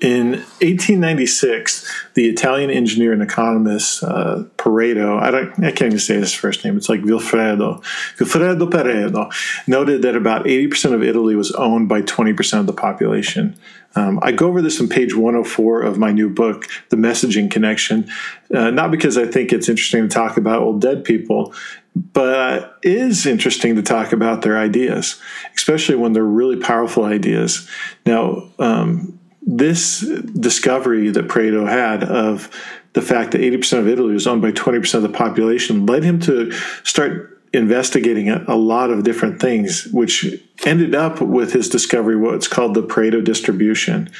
In 1896, the Italian engineer and economist uh, Pareto, I, don't, I can't even say his first name, it's like Vilfredo, Vilfredo Pareto, noted that about 80% of Italy was owned by 20% of the population. Um, I go over this on page 104 of my new book, The Messaging Connection, uh, not because I think it's interesting to talk about old dead people, but it is interesting to talk about their ideas, especially when they're really powerful ideas. Now, um, this discovery that Pareto had of the fact that 80% of Italy was owned by 20% of the population led him to start investigating a, a, lot of different things, which ended up with his discovery, what's called the Pareto distribution.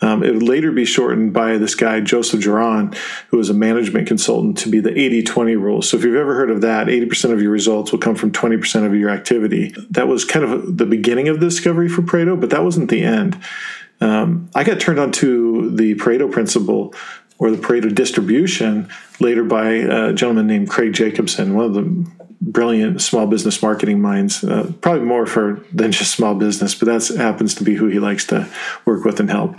Um, it would later be shortened by this guy, Joseph Juran, who was a management consultant, to be the 80 20 rule. So if you've ever heard of that, 80% of your results will come from 20% of your activity. That was kind of the beginning of the discovery for Pareto, but that wasn't the end. Um, I got turned on to the Pareto principle or the Pareto distribution later by a gentleman named Craig Jacobson, one of the brilliant small business marketing minds. Uh, probably more for than just small business, but that happens to be who he likes to work with and help.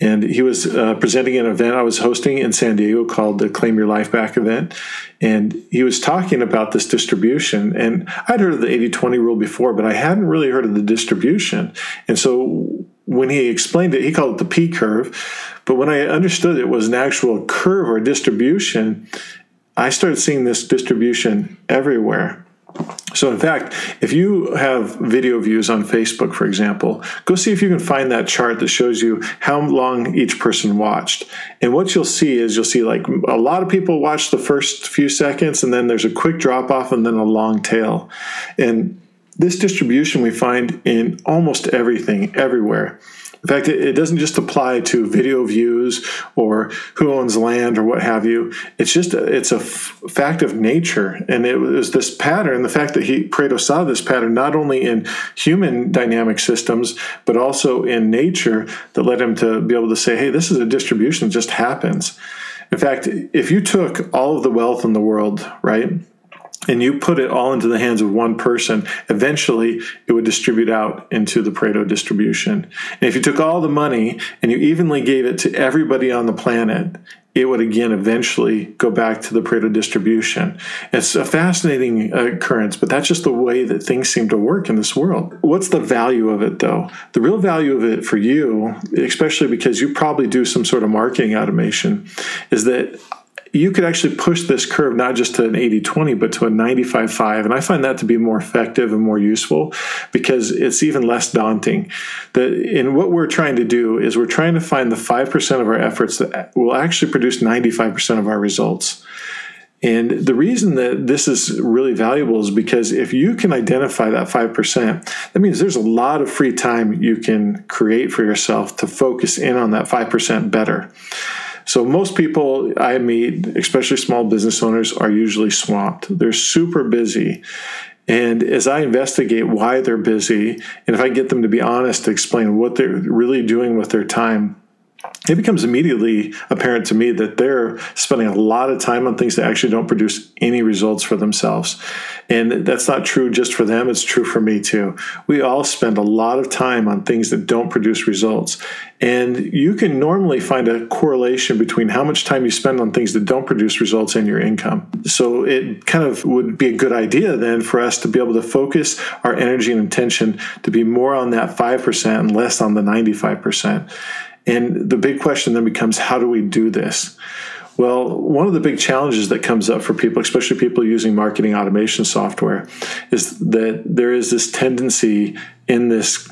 And he was uh, presenting an event I was hosting in San Diego called the Claim Your Life Back event. And he was talking about this distribution. And I'd heard of the 80 20 rule before, but I hadn't really heard of the distribution. And so when he explained it, he called it the P curve. But when I understood it was an actual curve or distribution, I started seeing this distribution everywhere. So, in fact, if you have video views on Facebook, for example, go see if you can find that chart that shows you how long each person watched. And what you'll see is you'll see like a lot of people watch the first few seconds, and then there's a quick drop off, and then a long tail. And this distribution we find in almost everything, everywhere. In fact, it, doesn't just apply to video views or who owns land or what have you. It's just a, it's a f- fact of nature, and it was this pattern. The fact that he Pareto saw this pattern not only in human dynamic systems but also in nature that led him to be able to say, "Hey, this is a distribution that just happens." In fact, if you took all of the wealth in the world, right? And you put it all into the hands of one person, eventually it would distribute out into the Pareto distribution. And if you took all the money and you evenly gave it to everybody on the planet, it would again eventually go back to the Pareto distribution. It's a fascinating uh, occurrence, but that's just the way that things seem to work in this world. What's the value of it though? The real value of it for you, especially because you probably do some sort of marketing automation, is that you could actually push this curve not just to an 80 20, but to a 95 5. And I find that to be more effective and more useful because it's even less daunting. The, and what we're trying to do is we're trying to find the 5% of our efforts that will actually produce 95% of our results. And the reason that this is really valuable is because if you can identify that 5%, that means there's a lot of free time you can create for yourself to focus in on that 5% better. So most people I meet, especially small business owners, are usually swamped. They're super busy. And as I investigate why they're busy, and if I get them to be honest to explain what they're really doing with their time, it becomes immediately apparent to me that they're spending a lot of time on things that actually don't produce any results for themselves. And that's not true just for them, it's true for me too. We all spend a lot of time on things that don't produce results. And you can normally find a correlation between how much time you spend on things that don't produce results and your income. So it kind of would be a good idea then for us to be able to focus our energy and attention to be more on that 5% and less on the 95%. And the big question then becomes how do we do this? Well, one of the big challenges that comes up for people, especially people using marketing automation software, is that there is this tendency in this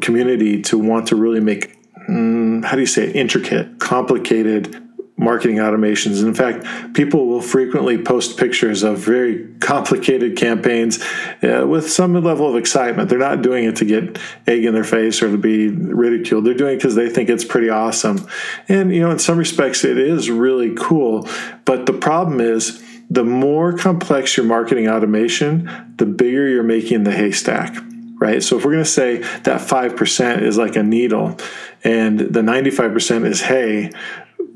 community to want to really make, mm, how do you say it, intricate, complicated marketing automations. In fact, people will frequently post pictures of very complicated campaigns uh, with some level of excitement. They're not doing it to get egg in their face or to be ridiculed. They're doing it because they think it's pretty awesome. And, you know, in some respects, it is really cool. But the problem is, the more complex your marketing automation, the bigger you're making the haystack right? So if we're going to say that 5% is like a needle and the 95% is hay,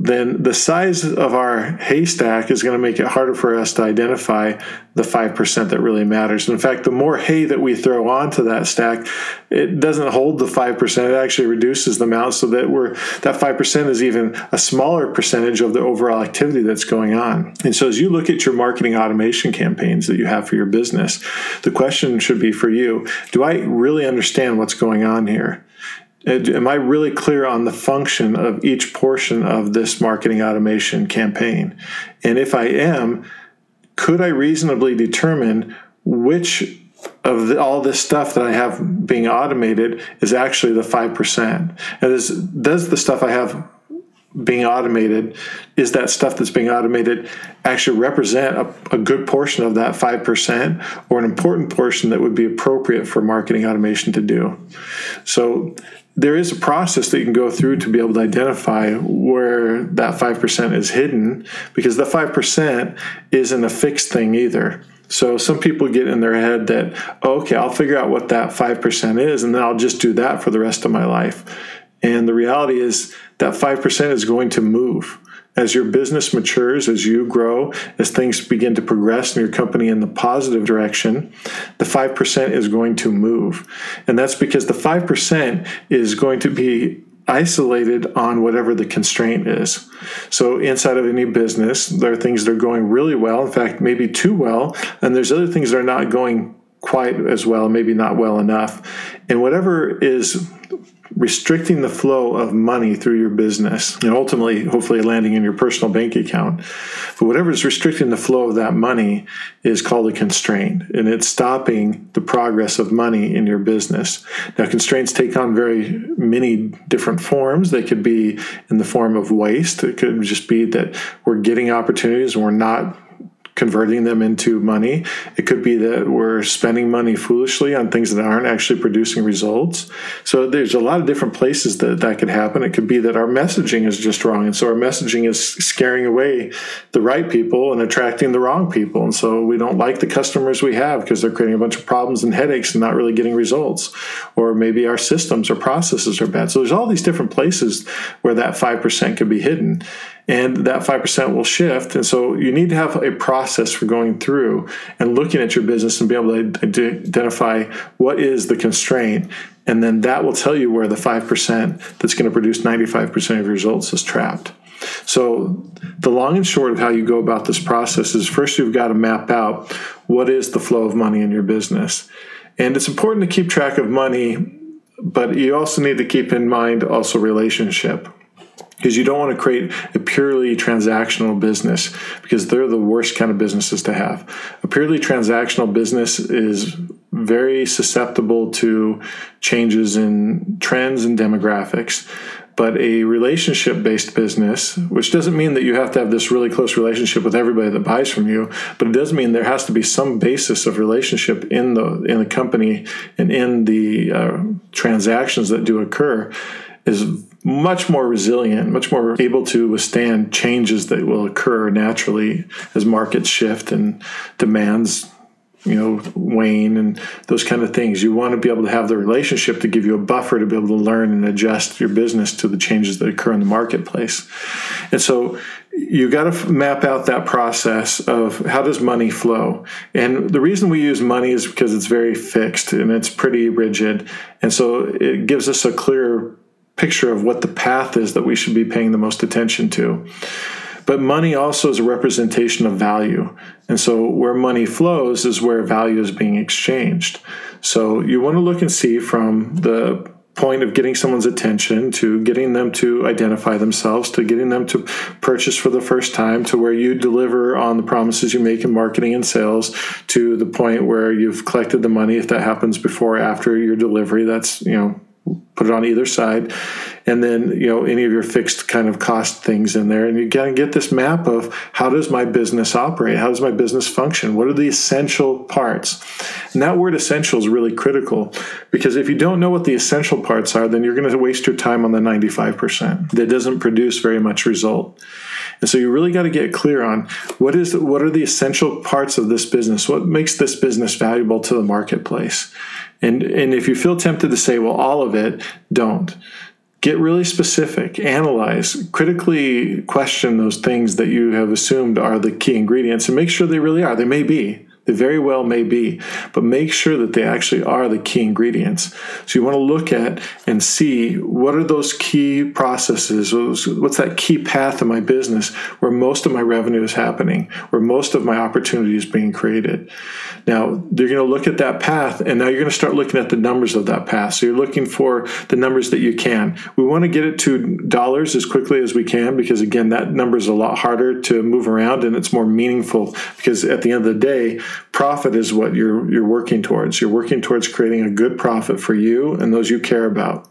then the size of our haystack is going to make it harder for us to identify the 5% that really matters. In fact, the more hay that we throw onto that stack, it doesn't hold the 5%. It actually reduces the amount so that we're that 5% is even a smaller percentage of the overall activity that's going on. And so as you look at your marketing automation campaigns that you have for your business, the question should be for you, do I really understand what's going on here? Am I really clear on the function of each portion of this marketing automation campaign? And if I am, could I reasonably determine which of the, all this stuff that I have being automated is actually the 5%? And is, does the stuff I have being automated is that stuff that's being automated actually represent a, a, good portion of that 5% or an important portion that would be appropriate for marketing automation to do so there is a process that you can go through to be able to identify where that 5% is hidden because the 5% isn't a fixed thing either. So some people get in their head that, oh, okay, I'll figure out what that 5% is and then I'll just do that for the rest of my life. And the reality is that 5% is going to move as your business matures, as you grow, as things begin to progress in your company in the positive direction, the 5% is going to move. And that's because the 5% is going to be isolated on whatever the constraint is. So, inside of any business, there are things that are going really well, in fact, maybe too well, and there's other things that are not going quite as well, maybe not well enough. And whatever is restricting the flow of money through your business and ultimately hopefully landing in your personal bank account. But whatever is restricting the flow of that money is called a constraint and it's stopping the progress of money in your business. Now constraints take on very many different forms. They could be in the form of waste. It could just be that we're getting opportunities and we're not converting them into money. It could be that we're spending money foolishly on things that aren't actually producing results. So there's a lot of different places that that could happen. It could be that our messaging is just wrong. And so our messaging is scaring away the right people and attracting the wrong people. And so we don't like the customers we have because they're creating a bunch of problems and headaches and not really getting results. Or maybe our systems or processes are bad. So there's all these different places where that 5% could be hidden and that 5% will shift. And so you need to have a process for going through and looking at your business and be able to identify what is the constraint. And then that will tell you where the 5% that's going to produce 95% of your results is trapped. So, the long and short of how you go about this process is first you've got to map out what is the flow of money in your business. And it's important to keep track of money, but you also need to keep in mind also relationship because you don't want to create a purely transactional business because they're the worst kind of businesses to have. A purely transactional business is very susceptible to changes in trends and demographics. But a relationship based business, which doesn't mean that you have to have this really close relationship with everybody that buys from you, but it does mean there has to be some basis of relationship in the in the company and in the uh, transactions that do occur is much more resilient, much more able to withstand changes that will occur naturally as markets shift and demands you know wane and those kind of things. You want to be able to have the relationship to give you a buffer to be able to learn and adjust your business to the changes that occur in the marketplace. And so you got to map out that process of how does money flow? And the reason we use money is because it's very fixed and it's pretty rigid. And so it gives us a clear picture of what the path is that we should be paying the most attention to. But money also is a representation of value. And so where money flows is where value is being exchanged. So you want to look and see from the point of getting someone's attention to getting them to identify themselves to getting them to purchase for the first time to where you deliver on the promises you make in marketing and sales to the point where you've collected the money if that happens before or after your delivery that's you know put it on either side. And then you know any of your fixed kind of cost things in there. And you to get this map of how does my business operate? How does my business function? What are the essential parts? And that word essential is really critical because if you don't know what the essential parts are then you're going to waste your time on the 95% that doesn't produce very much result and so you really got to get clear on what is what are the essential parts of this business what makes this business valuable to the marketplace and and if you feel tempted to say, well, all of it, don't. get really specific, analyze, critically question those things that you have assumed are the key ingredients and make sure they really are. They may be. They very well may be, but make sure that they actually are the key ingredients. So you want to look at and see what are those key processes, what's that key path in my business where most of my revenue is happening, where most of my opportunity is being created. Now, you're going to look at that path, and now you're going to start looking at the numbers of that path. So you're looking for the numbers that you can. We want to get it to dollars as quickly as we can because, again, that number is a lot harder to move around and it's more meaningful because at the end of the day, profit is what you're you're working towards. You're working towards creating a good profit for you and those you care about.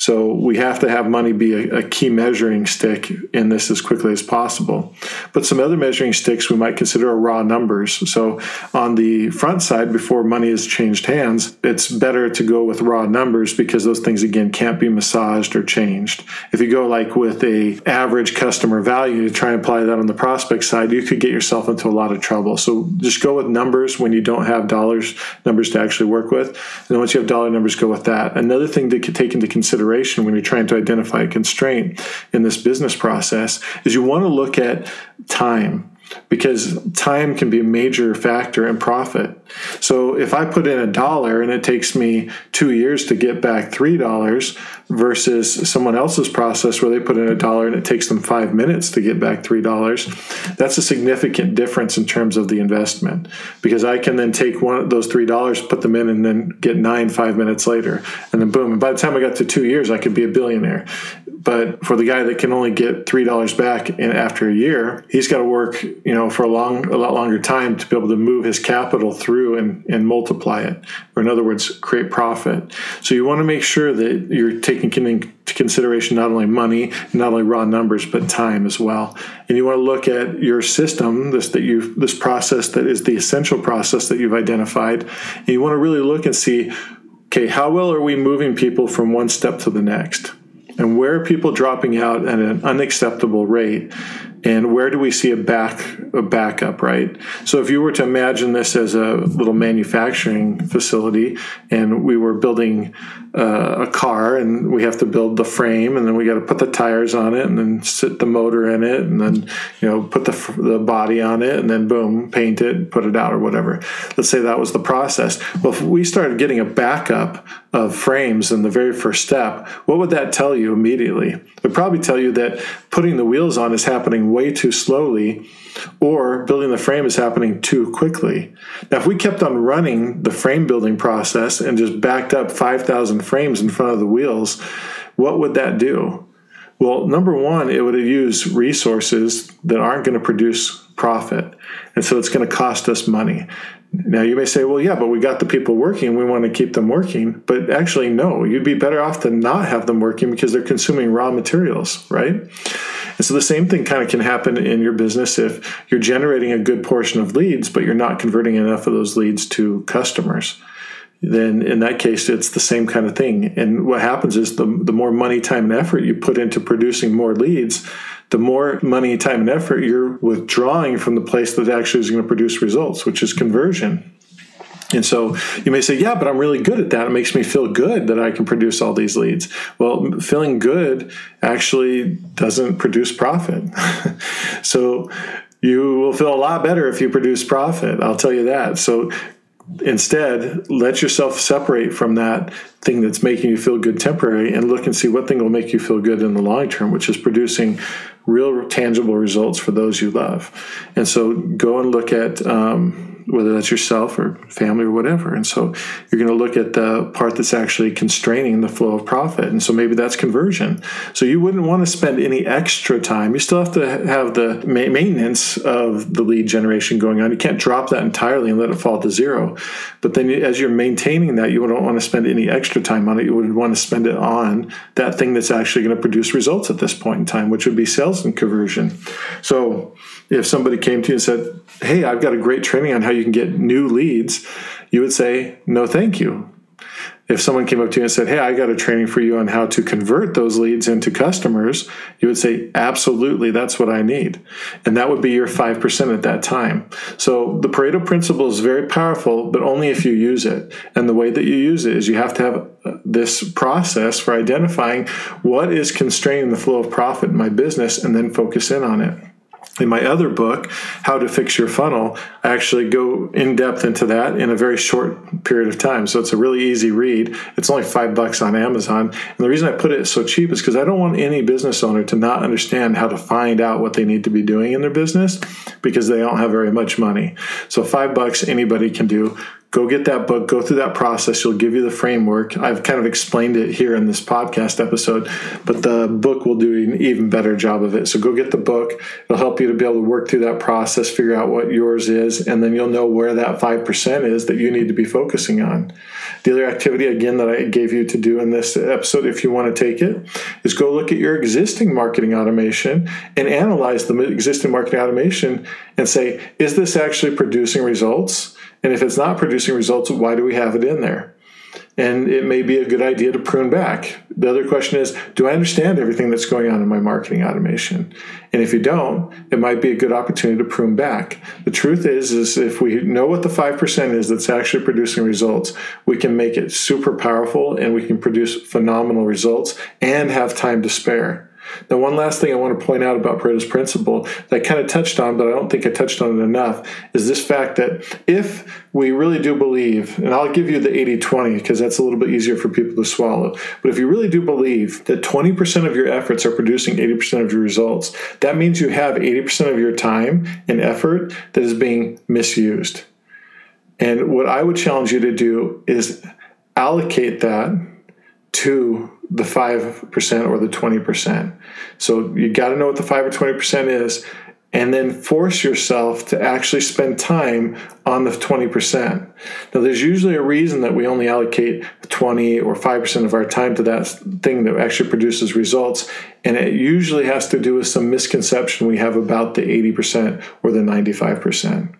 So we have to have money be a, a, key measuring stick in this as quickly as possible. But some other measuring sticks we might consider are raw numbers. So on the front side, before money has changed hands, it's better to go with raw numbers because those things again can't be massaged or changed. If you go like with a average customer value to try and apply that on the prospect side, you could get yourself into a lot of trouble. So just go with numbers when you don't have dollars numbers to actually work with. And once you have dollar numbers, go with that. Another thing to take into consideration consideration when you're trying to identify a constraint in this business process is you want to look at time because time can be a major factor in profit. So if I put in a dollar and it takes me two years to get back three dollars versus someone else's process where they put in a dollar and it takes them five minutes to get back three dollars, that's a significant difference in terms of the investment. Because I can then take one of those three dollars, put them in, and then get nine five minutes later, and then boom. And by the time I got to two years, I could be a billionaire. But for the guy that can only get three dollars back in after a year, he's got to work, you know, for a long, a lot longer time to be able to move his capital through and, and multiply it, or in other words, create profit. So you want to make sure that you're taking into consideration not only money, not only raw numbers, but time as well. And you want to look at your system, this that you this process that is the essential process that you've identified, and you want to really look and see, okay, how well are we moving people from one step to the next? And where are people dropping out at an unacceptable rate and where do we see a back a backup right? So if you were to imagine this as a little manufacturing facility and we were building uh, a car and we have to build the frame and then we got to put the tires on it and then sit the motor in it and then you know put the, the body on it and then boom paint it put it out or whatever. Let's say that was the process. Well if we started getting a backup of frames in the very first step what would that tell you immediately? It would probably tell you that putting the wheels on is happening way too slowly or building the frame is happening too quickly. Now, if we kept on running the frame building process and just backed up 5,000 frames in front of the wheels, what would that do? Well, number one, it would use resources that aren't going to produce profit. And so it's going to cost us money. Now, you may say, well, yeah, but we got the people working. We want to keep them working. But actually, no, you'd be better off to not have them working because they're consuming raw materials, right? And so the same thing kind of can happen in your business if you're generating a good portion of leads, but you're not converting enough of those leads to customers. Then in that case, it's the same kind of thing. And what happens is the, the more money, time, and effort you put into producing more leads, the more money, time, and effort you're withdrawing from the place that actually is going to produce results, which is conversion. And so you may say, yeah, but I'm really good at that. It makes me feel good that I can produce all these leads. Well, feeling good actually doesn't produce profit. so you will feel a lot better if you produce profit. I'll tell you that. So instead, let yourself separate from that thing that's making you feel good temporary and look and see what thing will make you feel good in the long term, which is producing real tangible results for those you love. And so go and look at. Um, whether that's yourself or family or whatever. And so you're going to look at the part that's actually constraining the flow of profit. And so maybe that's conversion. So you wouldn't want to spend any extra time. You still have to have the maintenance of the lead generation going on. You can't drop that entirely and let it fall to zero. But then as you're maintaining that, you don't want to spend any extra time on it. You would want to spend it on that thing that's actually going to produce results at this point in time, which would be sales and conversion. So if somebody came to you and said, Hey, I've got a great training on how you can get new leads, you would say, No, thank you. if someone came up to you and said, Hey, I got a training for you on how to convert those leads into customers, you would say, Absolutely, that's what I need. And that would be your 5% at that time. So the Pareto principle is very powerful, but only if you use it. And the way that you use it is you have to have uh, this process for identifying what is constraining the flow of profit in my business and then focus in on it in my other book, How to Fix Your Funnel, I actually go in depth into that in a very short period of time. So it's a really easy read. It's only five bucks on Amazon. And the reason I put it so cheap is because I don't want any business owner to not understand how to find out what they need to be doing in their business because they don't have very much money. So five bucks anybody can do go get that book, go through that process. You'll give you the framework. I've kind of explained it here in this podcast episode, but the book will do an even better job of it. So go get the book. It'll help you to be able to work through that process, figure out what yours is, and then you'll know where that 5% is that you need to be focusing on. The other activity, again, that I gave you to do in this episode, if you want to take it, is go look at your existing marketing automation and analyze the existing marketing automation and say, is this actually producing results? And if it's not producing results, why do we have it in there? And it may be a good idea to prune back. The other question is Do I understand everything that's going on in my marketing automation? And if you don't, it might be a good opportunity to prune back. The truth is, is if we know what the 5% is that's actually producing results, we can make it super powerful and we can produce phenomenal results and have time to spare. Now, one last thing I want to point out about Pareto's principle that I kind of touched on, but I don't think I touched on it enough, is this fact that if we really do believe, and I'll give you the 80 20 because that's a little bit easier for people to swallow, but if you really do believe that 20% of your efforts are producing 80% of your results, that means you have 80% of your time and effort that is being misused. And what I would challenge you to do is allocate that to the 5% or the 20%. So you got to know what the 5 or 20% is and then force yourself to actually spend time on the 20%. Now, there's usually a reason that we only allocate 20 or 5% of our time to that thing that actually produces results, and it usually has to do with some misconception we have about the 80% or the 95%.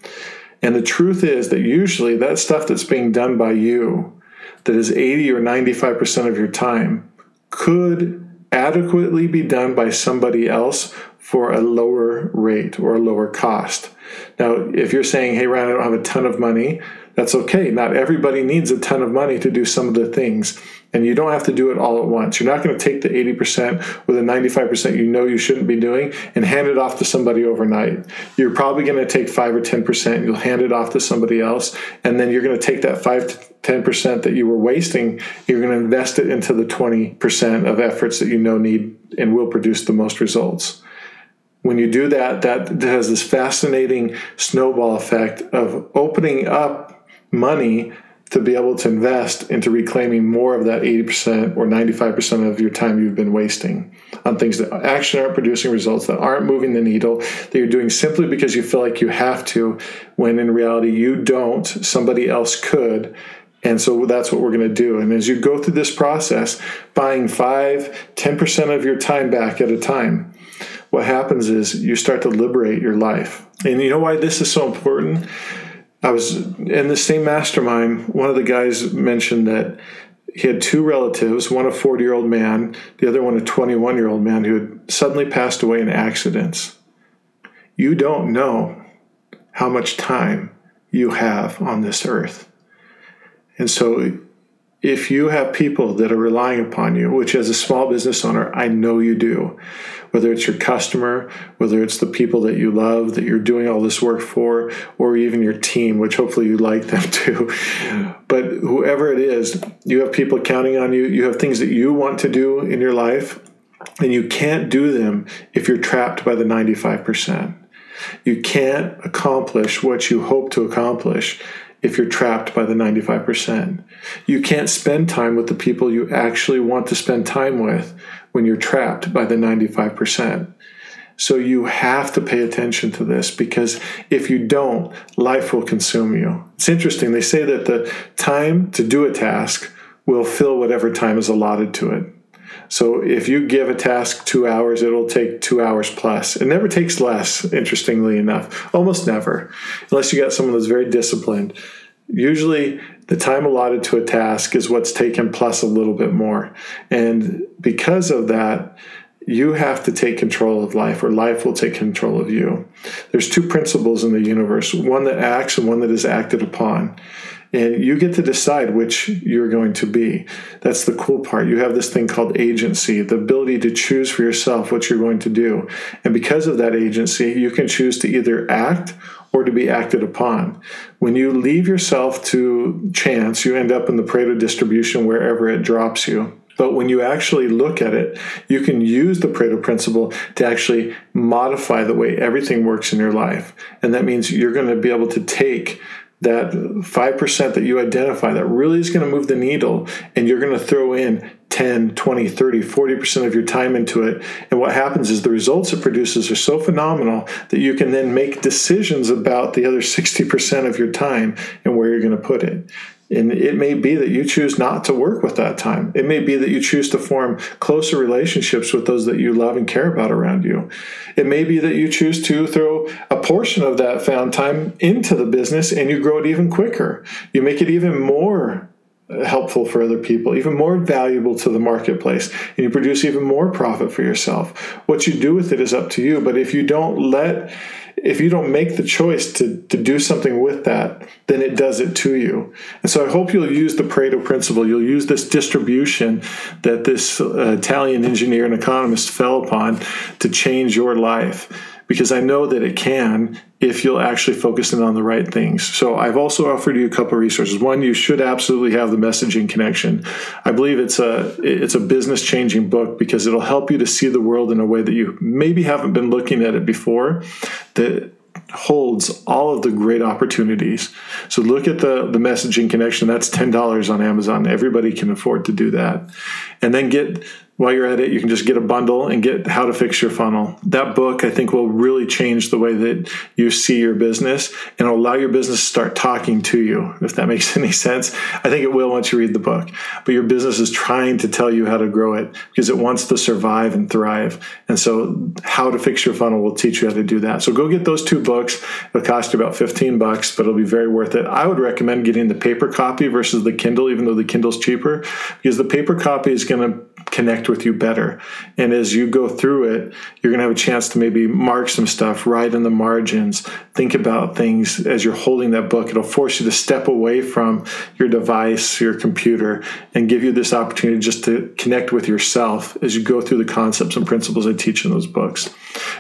And the truth is that usually that stuff that's being done by you, that is 80 or 95% of your time, could adequately be done by somebody else for a lower rate or a lower cost. Now, if you're saying, hey, Ryan, I don't have a ton of money, that's okay. Not everybody needs a ton of money to do some of the things. And you don't have to do it all at once. You're not going to take the 80% with the 95% you know you shouldn't be doing and hand it off to somebody overnight. You're probably going to take 5 or 10%, you'll hand it off to somebody else, and then you're going to take that 5 to 10% that you were wasting, you're going to invest it into the 20% of efforts that you know need and will produce the most results when you do that, that has this fascinating snowball effect of opening up money to be able to invest into reclaiming more of that 80% or 95% of your time you've been wasting on things that actually aren't producing results, that aren't moving the needle, that you're doing simply because you feel like you have to, when in reality you don't, somebody else could. And so that's what we're going to do. And as you go through this process, buying 5, 10% of your time back at a time, what happens is you start to liberate your life. And you know why this is so important? I was in the same mastermind. One of the guys mentioned that he had two relatives, one a 40 year old man, the other one a 21 year old man who had suddenly passed away in accidents. You don't know how much time you have on this earth. And so if you have people that are relying upon you, which as a small business owner, I know you do, whether it's your customer, whether it's the people that you love that you're doing all this work for, or even your team, which hopefully you like them too. But whoever it is, you have people counting on you, you have things that you want to do in your life, and you can't do them if you're trapped by the 95%. You can't accomplish what you hope to accomplish if you're trapped by the 95%. You can't spend time with the people you actually want to spend time with when you're trapped by the 95%. So you have to pay attention to this because if you don't, life will consume you. It's interesting. They say that the time to do a task will fill whatever time is allotted to it. So if you give a task two hours, it'll take two hours plus. It never takes less, interestingly enough. Almost never, unless you got someone that's very disciplined. Usually the time allotted to a task is what's taken plus a little bit more. And because of that, you have to take control of life, or life will take control of you. There's two principles in the universe one that acts and one that is acted upon. And you get to decide which you're going to be. That's the cool part. You have this thing called agency, the ability to choose for yourself what you're going to do. And because of that agency, you can choose to either act or to be acted upon. When you leave yourself to chance, you end up in the Pareto distribution wherever it drops you. But when you actually look at it, you can use the Pareto principle to actually modify the way everything works in your life. And that means you're going to be able to take that 5% that you identify that really is going to move the needle and you're going to throw in 10 20 30 40% of your time into it. And what happens is the results it produces are so phenomenal that you can then make decisions about the other 60% of your time and where you're going to put it and it may be that you choose not to work with that time. It may be that you choose to form closer relationships with those that you love and care about around you. It may be that you choose to throw a portion of that found time into the business and you grow it even quicker. You make it even more uh, helpful for other people, even more valuable to the marketplace, and you produce even more profit for yourself. What you do with it is up to you. But if you don't let if you don't make the choice to, to do something with that, then it does it to you. And so I hope you'll use the Pareto principle. You'll use this distribution that this uh, Italian engineer and economist fell upon to change your life because I know that it can if you'll actually focus in on the right things. So I've also offered you a couple of resources. One, you should absolutely have the messaging connection. I believe it's a it's a business changing book because it'll help you to see the world in a way that you maybe haven't been looking at it before. That holds all of the great opportunities. So look at the the messaging connection. That's ten dollars on Amazon. Everybody can afford to do that, and then get while you're at it, you can just get a bundle and get How to Fix Your Funnel. That book, I think, will really change the way that you see your business and allow your business to start talking to you, if that makes any sense. I think it will once you read the book. But your business is trying to tell you how to grow it because it wants to survive and thrive. And so, How to Fix Your Funnel will teach you how to do that. So, go get those two books. It'll cost you about 15 bucks, but it'll be very worth it. I would recommend getting the paper copy versus the Kindle, even though the Kindle's cheaper, because the paper copy is going to connect with you better. And as you go through it, you're going to have a chance to maybe mark some stuff, write in the margins, think about things as you're holding that book. It'll force you to step away from your device, your computer, and give you this opportunity just to connect with yourself as you go through the concepts and principles I teach in those books.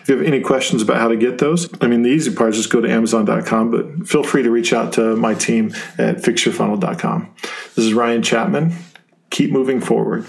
If you have any questions about how to get those, I mean, the easy part is just go to Amazon.com, but feel free to reach out to my team at fixyourfunnel.com. This is Ryan Chapman. Keep moving forward.